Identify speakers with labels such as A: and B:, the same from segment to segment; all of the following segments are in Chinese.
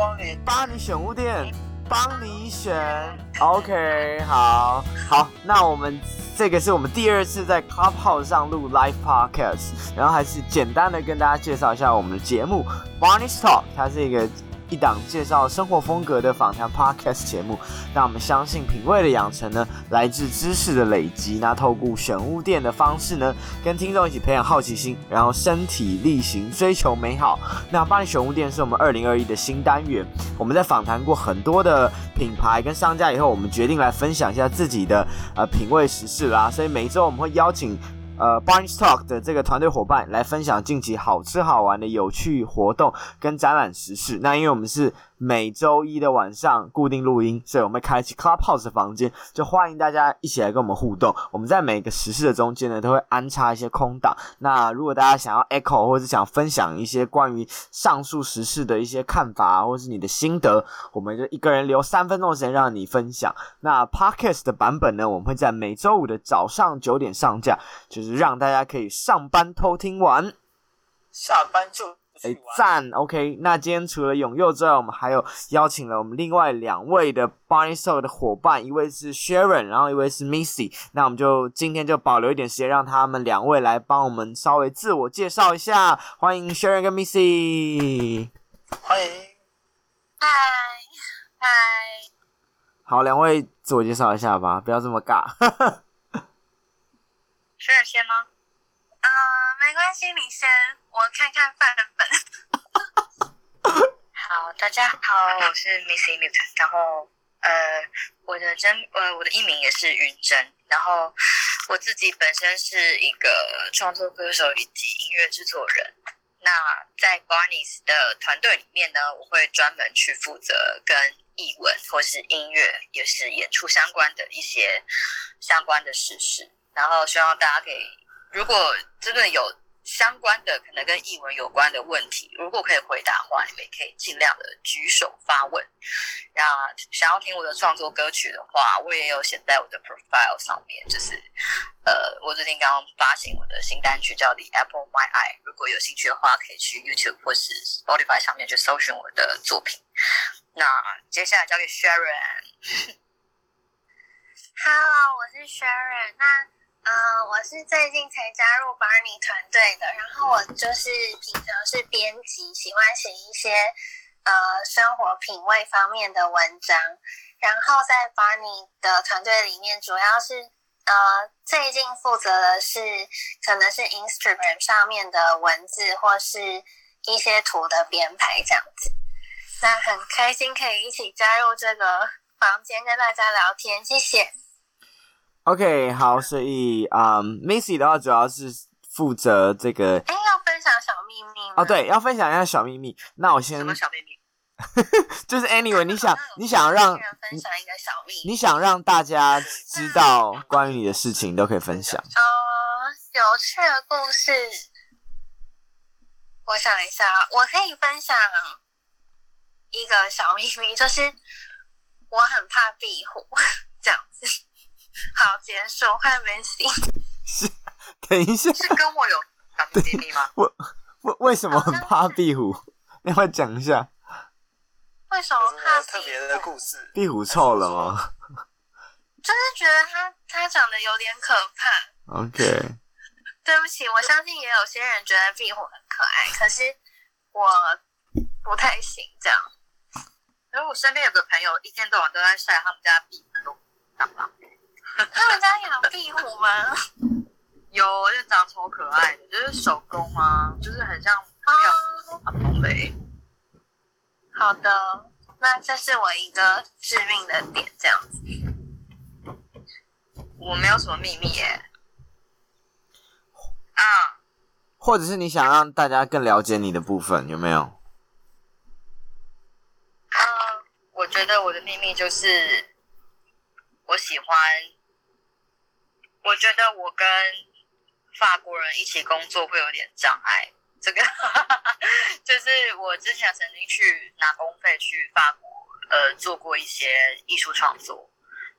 A: 光临，
B: 帮你选物店，帮你选。OK，好，好，那我们这个是我们第二次在 Clubhouse 上录 Live Podcast，然后还是简单的跟大家介绍一下我们的节目 Barney's Talk，它是一个。一档介绍生活风格的访谈 podcast 节目，那我们相信品味的养成呢，来自知识的累积。那透过选物店的方式呢，跟听众一起培养好奇心，然后身体力行追求美好。那巴黎选物店是我们二零二一的新单元。我们在访谈过很多的品牌跟商家以后，我们决定来分享一下自己的呃品味时事啦。所以每周我们会邀请。呃，Barney's Talk 的这个团队伙伴来分享近期好吃好玩的有趣活动跟展览实事。那因为我们是。每周一的晚上固定录音，所以我们开启 Clubhouse 的房间，就欢迎大家一起来跟我们互动。我们在每个时事的中间呢，都会安插一些空档。那如果大家想要 echo 或者想分享一些关于上述时事的一些看法，或是你的心得，我们就一个人留三分钟时间让你分享。那 Podcast 的版本呢，我们会在每周五的早上九点上架，就是让大家可以上班偷听完，
A: 下班就。
B: 哎，赞，OK。那今天除了永佑之外，我们还有邀请了我们另外两位的 Barney's Talk 的伙伴，一位是 Sharon，然后一位是 Missy。那我们就今天就保留一点时间，让他们两位来帮我们稍微自我介绍一下。欢迎 Sharon 跟 Missy。
A: 欢迎。
C: 嗨，嗨。
B: 好，两位自我介绍一下吧，不要这么尬。
C: Sharon 先吗？呃，没关系，你先。我看看范本。好，大家好，我是 Missy Newton，然后呃，我的真呃，我的艺名也是云真，然后我自己本身是一个创作歌手以及音乐制作人。那在 Barney's 的团队里面呢，我会专门去负责跟译文或是音乐，也是演出相关的一些相关的事实。然后希望大家可以，如果真的有。相关的可能跟译文有关的问题，如果可以回答的话，你们也可以尽量的举手发问。那想要听我的创作歌曲的话，我也有写在我的 profile 上面，就是呃，我最近刚刚发行我的新单曲叫《The Apple My Eye》，如果有兴趣的话，可以去 YouTube 或是 Spotify 上面去搜寻我的作品。那接下来交给 Sharon。
D: Hello，我是 Sharon。那、呃，我是最近才加入 Barney 团队的，然后我就是平常是编辑，喜欢写一些呃生活品味方面的文章，然后在 Barney 的团队里面，主要是呃最近负责的是可能是 Instagram 上面的文字或是一些图的编排这样子，那很开心可以一起加入这个房间跟大家聊天，谢谢。
B: OK，好，所以啊、um,，Missy 的话主要是负责这个。
D: 哎，要分享小秘密吗？
B: 哦，对，要分享一下小秘密。那我先。
C: 什么小秘密？
B: 就是 Anyway，你想，你想让
D: 分享一个小秘密，
B: 你想让大家知道关于你的事情，都可以分享。
D: 哦、呃，有趣的故事，我想一下，我可以分享一个小秘密，就是我很怕壁虎，这样子。好，结束，换 Missy。
B: 是，等一下，
C: 是跟我有小秘密吗？
B: 我，为为什么很怕壁虎？你会讲一下？
D: 为什么怕
A: 特别的故事？
B: 壁虎臭了吗？
D: 就是觉得它它长得有点可怕。
B: OK。
D: 对不起，我相信也有些人觉得壁虎很可爱，可是我不太行这样。
C: 因为我身边有个朋友，一天到晚都在晒他们家壁虎，干嘛？
D: 他们家养壁虎吗？
C: 有，就长得超可爱的，就是手工啊，就是很像阿鹏雷。
D: 好的，那这是我一个致命的点，这样子。
C: 我没有什么秘密耶。啊，
B: 或者是你想让大家更了解你的部分，有没有？
C: 啊，我觉得我的秘密就是我喜欢。我觉得我跟法国人一起工作会有点障碍。这个 就是我之前曾经去拿公费去法国，呃，做过一些艺术创作。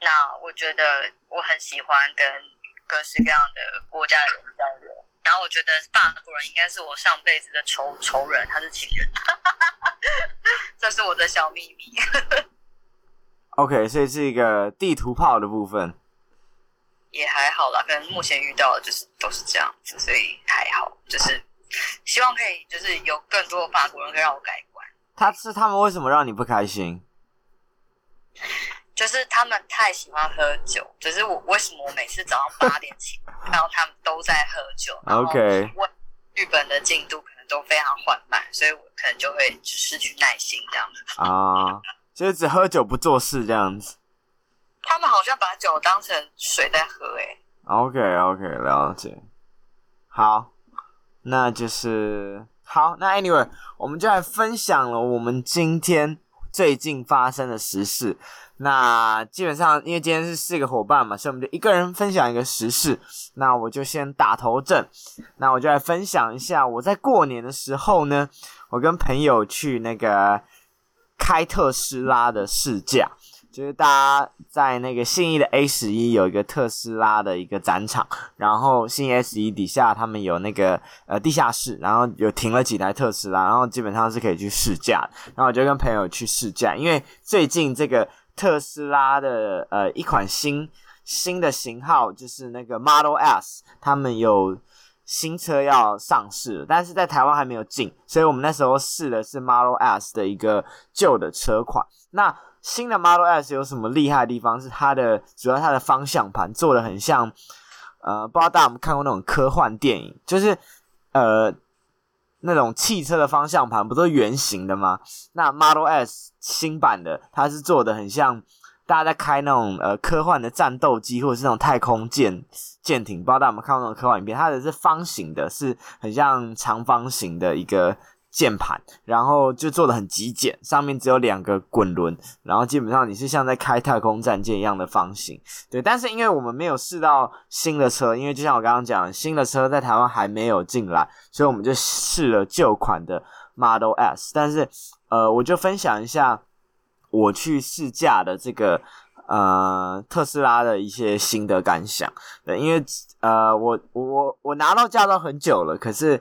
C: 那我觉得我很喜欢跟各式各样的国家的人交流。然后我觉得法国人应该是我上辈子的仇仇人，他是情人。这是我的小秘密。
B: OK，所以是一个地图炮的部分，
C: 也还好啦。可能目前遇到的就是都是这样子，所以还好。就是希望可以，就是有更多的法国人可以让我改观。
B: 他是他们为什么让你不开心？
C: 就是他们太喜欢喝酒。就是我为什么我每次早上八点起，然后他们都在喝酒。
B: OK，
C: 我日本的进度可能都非常缓慢，所以我可能就会失去耐心这样子
B: 啊。就是只喝酒不做事这样子，
C: 他们好像把酒当成水在喝诶、欸。
B: OK OK，了解。好，那就是好。那 Anyway，我们就来分享了我们今天最近发生的时事。那基本上因为今天是四个伙伴嘛，所以我们就一个人分享一个时事。那我就先打头阵。那我就来分享一下我在过年的时候呢，我跟朋友去那个。开特斯拉的试驾，就是大家在那个信义的 A 十一有一个特斯拉的一个展场，然后信义 A 十一底下他们有那个呃地下室，然后有停了几台特斯拉，然后基本上是可以去试驾。然后我就跟朋友去试驾，因为最近这个特斯拉的呃一款新新的型号就是那个 Model S，他们有。新车要上市，但是在台湾还没有进，所以我们那时候试的是 Model S 的一个旧的车款。那新的 Model S 有什么厉害的地方？是它的主要它的方向盘做的很像，呃，不知道大家有没有看过那种科幻电影，就是呃那种汽车的方向盘不都圆形的吗？那 Model S 新版的它是做的很像。大家在开那种呃科幻的战斗机或者是那种太空舰舰艇，不知道大家有没有看过那种科幻影片？它的是方形的，是很像长方形的一个键盘，然后就做的很极简，上面只有两个滚轮，然后基本上你是像在开太空战舰一样的方形。对，但是因为我们没有试到新的车，因为就像我刚刚讲，新的车在台湾还没有进来，所以我们就试了旧款的 Model S。但是呃，我就分享一下。我去试驾的这个呃特斯拉的一些心得感想，对，因为呃我我我拿到驾照很久了，可是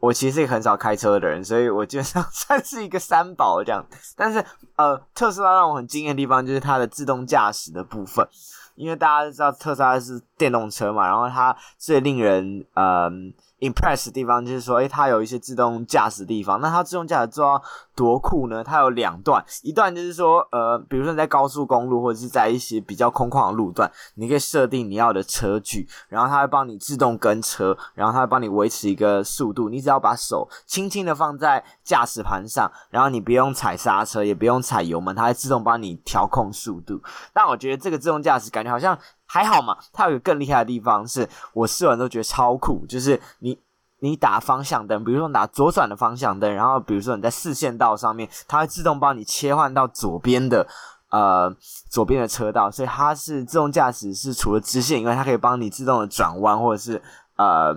B: 我其实是一个很少开车的人，所以我基本上 算是一个三宝这样。但是呃特斯拉让我很惊艳的地方就是它的自动驾驶的部分，因为大家都知道特斯拉是电动车嘛，然后它最令人呃。Impress 的地方就是说，诶，它有一些自动驾驶地方。那它自动驾驶做到多酷呢？它有两段，一段就是说，呃，比如说你在高速公路或者是在一些比较空旷的路段，你可以设定你要的车距，然后它会帮你自动跟车，然后它会帮你维持一个速度。你只要把手轻轻的放在驾驶盘上，然后你不用踩刹车，也不用踩油门，它会自动帮你调控速度。但我觉得这个自动驾驶感觉好像。还好嘛，它有个更厉害的地方是，我试完都觉得超酷，就是你你打方向灯，比如说打左转的方向灯，然后比如说你在四线道上面，它会自动帮你切换到左边的呃左边的车道，所以它是自动驾驶，是除了直线以外，它可以帮你自动的转弯或者是呃。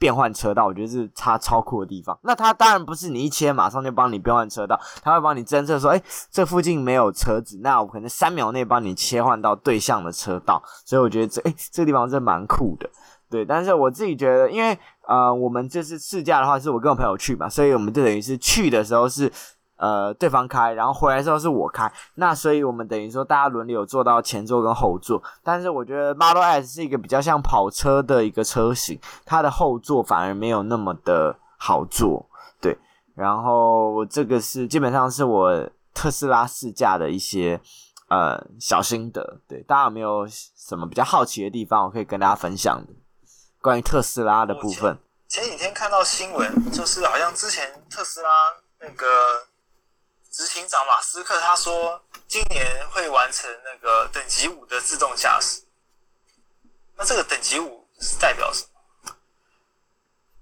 B: 变换车道，我觉得是它超酷的地方。那它当然不是你一切马上就帮你变换车道，它会帮你侦测说，哎，这附近没有车子，那我可能三秒内帮你切换到对向的车道。所以我觉得这，哎，这个地方真蛮酷的。对，但是我自己觉得，因为呃，我们这次试驾的话，是我跟我朋友去嘛，所以我们就等于是去的时候是。呃，对方开，然后回来之后是我开，那所以我们等于说大家轮流坐到前座跟后座。但是我觉得 Model S 是一个比较像跑车的一个车型，它的后座反而没有那么的好坐。对，然后这个是基本上是我特斯拉试驾的一些呃小心得。对，大家有没有什么比较好奇的地方，我可以跟大家分享关于特斯拉的部分？
A: 前几天看到新闻，就是好像之前特斯拉那个。执行长马斯克他说，今年会完成那个等级五的自动驾驶。那这个等级五是代表什么？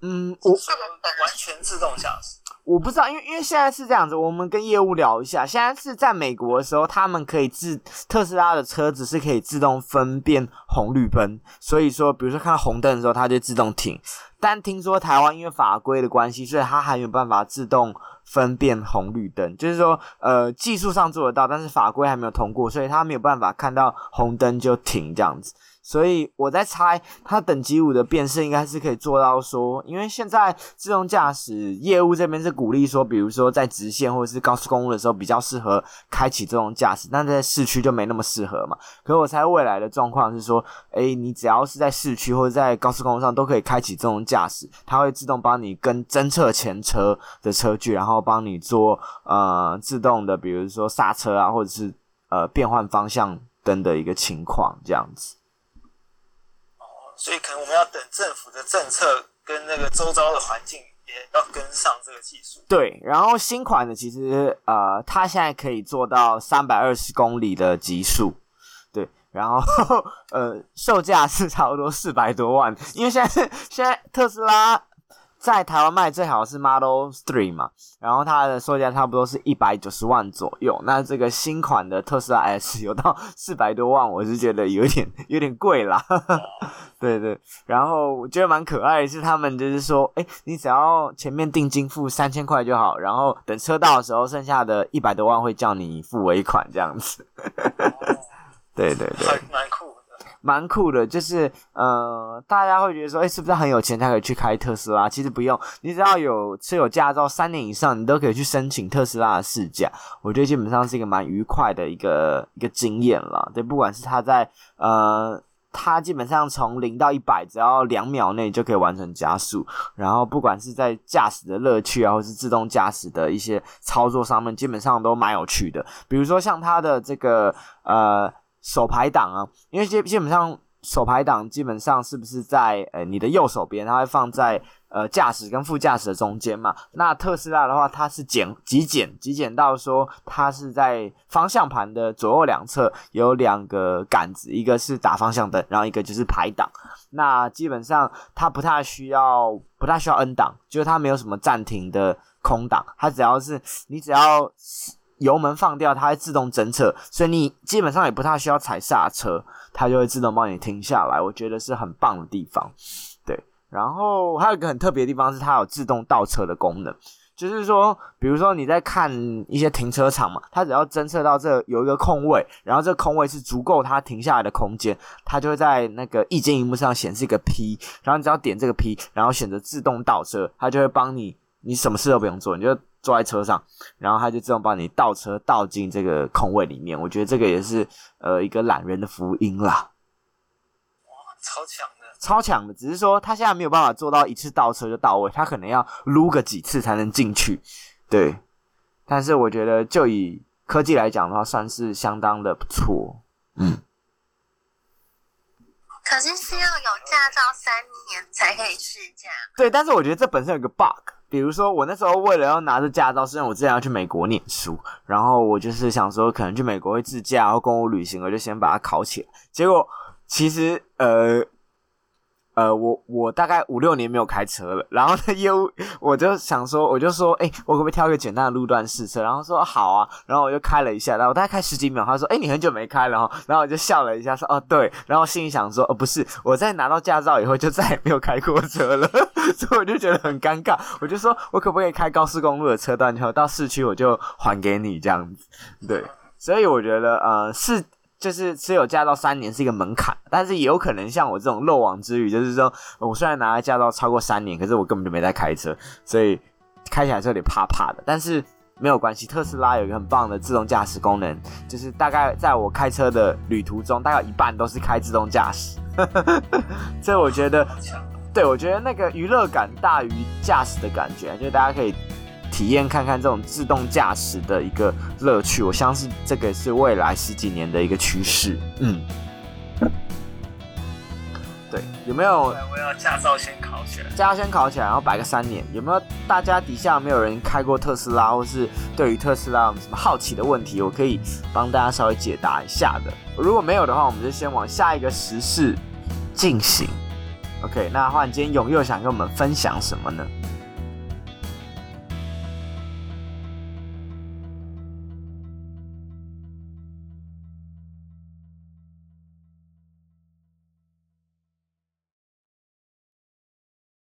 B: 嗯，我
A: 完全自动驾驶。
B: 我不知道，因为因为现在是这样子，我们跟业务聊一下。现在是在美国的时候，他们可以自特斯拉的车子是可以自动分辨红绿灯，所以说，比如说看到红灯的时候，它就自动停。但听说台湾因为法规的关系，所以它还没有办法自动分辨红绿灯。就是说，呃，技术上做得到，但是法规还没有通过，所以它没有办法看到红灯就停这样子。所以我在猜，它等级五的辨识应该是可以做到说，因为现在自动驾驶业务这边是鼓励说，比如说在直线或者是高速公路的时候比较适合开启自动驾驶，但在市区就没那么适合嘛。可是我猜未来的状况是说，诶，你只要是在市区或者在高速公路上都可以开启自动驾驶，它会自动帮你跟侦测前车的车距，然后帮你做呃自动的，比如说刹车啊，或者是呃变换方向灯的一个情况这样子。
A: 所以可能我们要等政府的政策跟那个周遭的环境也要跟上这个技术。
B: 对，然后新款的其实呃，它现在可以做到三百二十公里的极速，对，然后 呃，售价是差不多四百多万，因为现在是现在特斯拉。在台湾卖最好是 Model 3嘛，然后它的售价差不多是一百九十万左右。那这个新款的特斯拉 S 有到四百多万，我是觉得有点 有点贵啦。对对，然后我觉得蛮可爱的是，他们就是说，哎，你只要前面定金付三千块就好，然后等车到的时候，剩下的一百多万会叫你付尾款这样子。对对对，
A: 蛮酷。
B: 蛮酷的，就是呃，大家会觉得说，哎，是不是很有钱才可以去开特斯拉？其实不用，你只要有持有驾照三年以上，你都可以去申请特斯拉的试驾。我觉得基本上是一个蛮愉快的一个一个经验了。对，不管是它在呃，它基本上从零到一百只要两秒内就可以完成加速，然后不管是在驾驶的乐趣啊，或是自动驾驶的一些操作上面，基本上都蛮有趣的。比如说像它的这个呃。手排档啊，因为基基本上手排档基本上是不是在呃你的右手边，它会放在呃驾驶跟副驾驶的中间嘛？那特斯拉的话，它是减极简极简到说它是在方向盘的左右两侧有两个杆子，一个是打方向灯，然后一个就是排档。那基本上它不太需要不太需要 N 档，就是它没有什么暂停的空档，它只要是你只要。油门放掉，它会自动侦测，所以你基本上也不太需要踩刹车，它就会自动帮你停下来。我觉得是很棒的地方，对。然后还有一个很特别的地方是它有自动倒车的功能，就是说，比如说你在看一些停车场嘛，它只要侦测到这有一个空位，然后这个空位是足够它停下来的空间，它就会在那个液晶萤幕上显示一个 P，然后你只要点这个 P，然后选择自动倒车，它就会帮你，你什么事都不用做，你就。坐在车上，然后他就自动帮你倒车倒进这个空位里面。我觉得这个也是呃一个懒人的福音啦。
A: 哇，超强的，
B: 超强的！只是说他现在没有办法做到一次倒车就到位，他可能要撸个几次才能进去。对，但是我觉得就以科技来讲的话，算是相当的不错。嗯。
D: 可是是要有驾照三年才可以试驾。
B: 对，但是我觉得这本身有个 bug。比如说，我那时候为了要拿着驾照，是因为我之前要去美国念书，然后我就是想说，可能去美国会自驾或公务旅行，我就先把它考起来。结果其实，呃。呃，我我大概五六年没有开车了，然后呢，又我就想说，我就说，哎、我可不可以挑一个简单的路段试车？然后说好啊，然后我就开了一下，然后我大概开十几秒，他说，哎、你很久没开了哈，然后我就笑了一下，说，哦，对，然后心里想说，哦，不是，我在拿到驾照以后就再也没有开过车了，所以我就觉得很尴尬，我就说我可不可以开高速公路的车段，然后到市区我就还给你这样子，对，所以我觉得，呃，是。就是持有驾照三年是一个门槛，但是也有可能像我这种漏网之鱼，就是说我虽然拿了驾照超过三年，可是我根本就没在开车，所以开起来是有点怕怕的。但是没有关系，特斯拉有一个很棒的自动驾驶功能，就是大概在我开车的旅途中，大概一半都是开自动驾驶，这我觉得，对，我觉得那个娱乐感大于驾驶的感觉，就大家可以。体验看看这种自动驾驶的一个乐趣，我相信这个是未来十几年的一个趋势。嗯，对，有没有？
A: 我要驾照先考起来，驾
B: 照先考起来，然后摆个三年。有没有大家底下有没有人开过特斯拉，或是对于特斯拉有什么好奇的问题，我可以帮大家稍微解答一下的。如果没有的话，我们就先往下一个时事进行。OK，那换今天永佑想跟我们分享什么呢？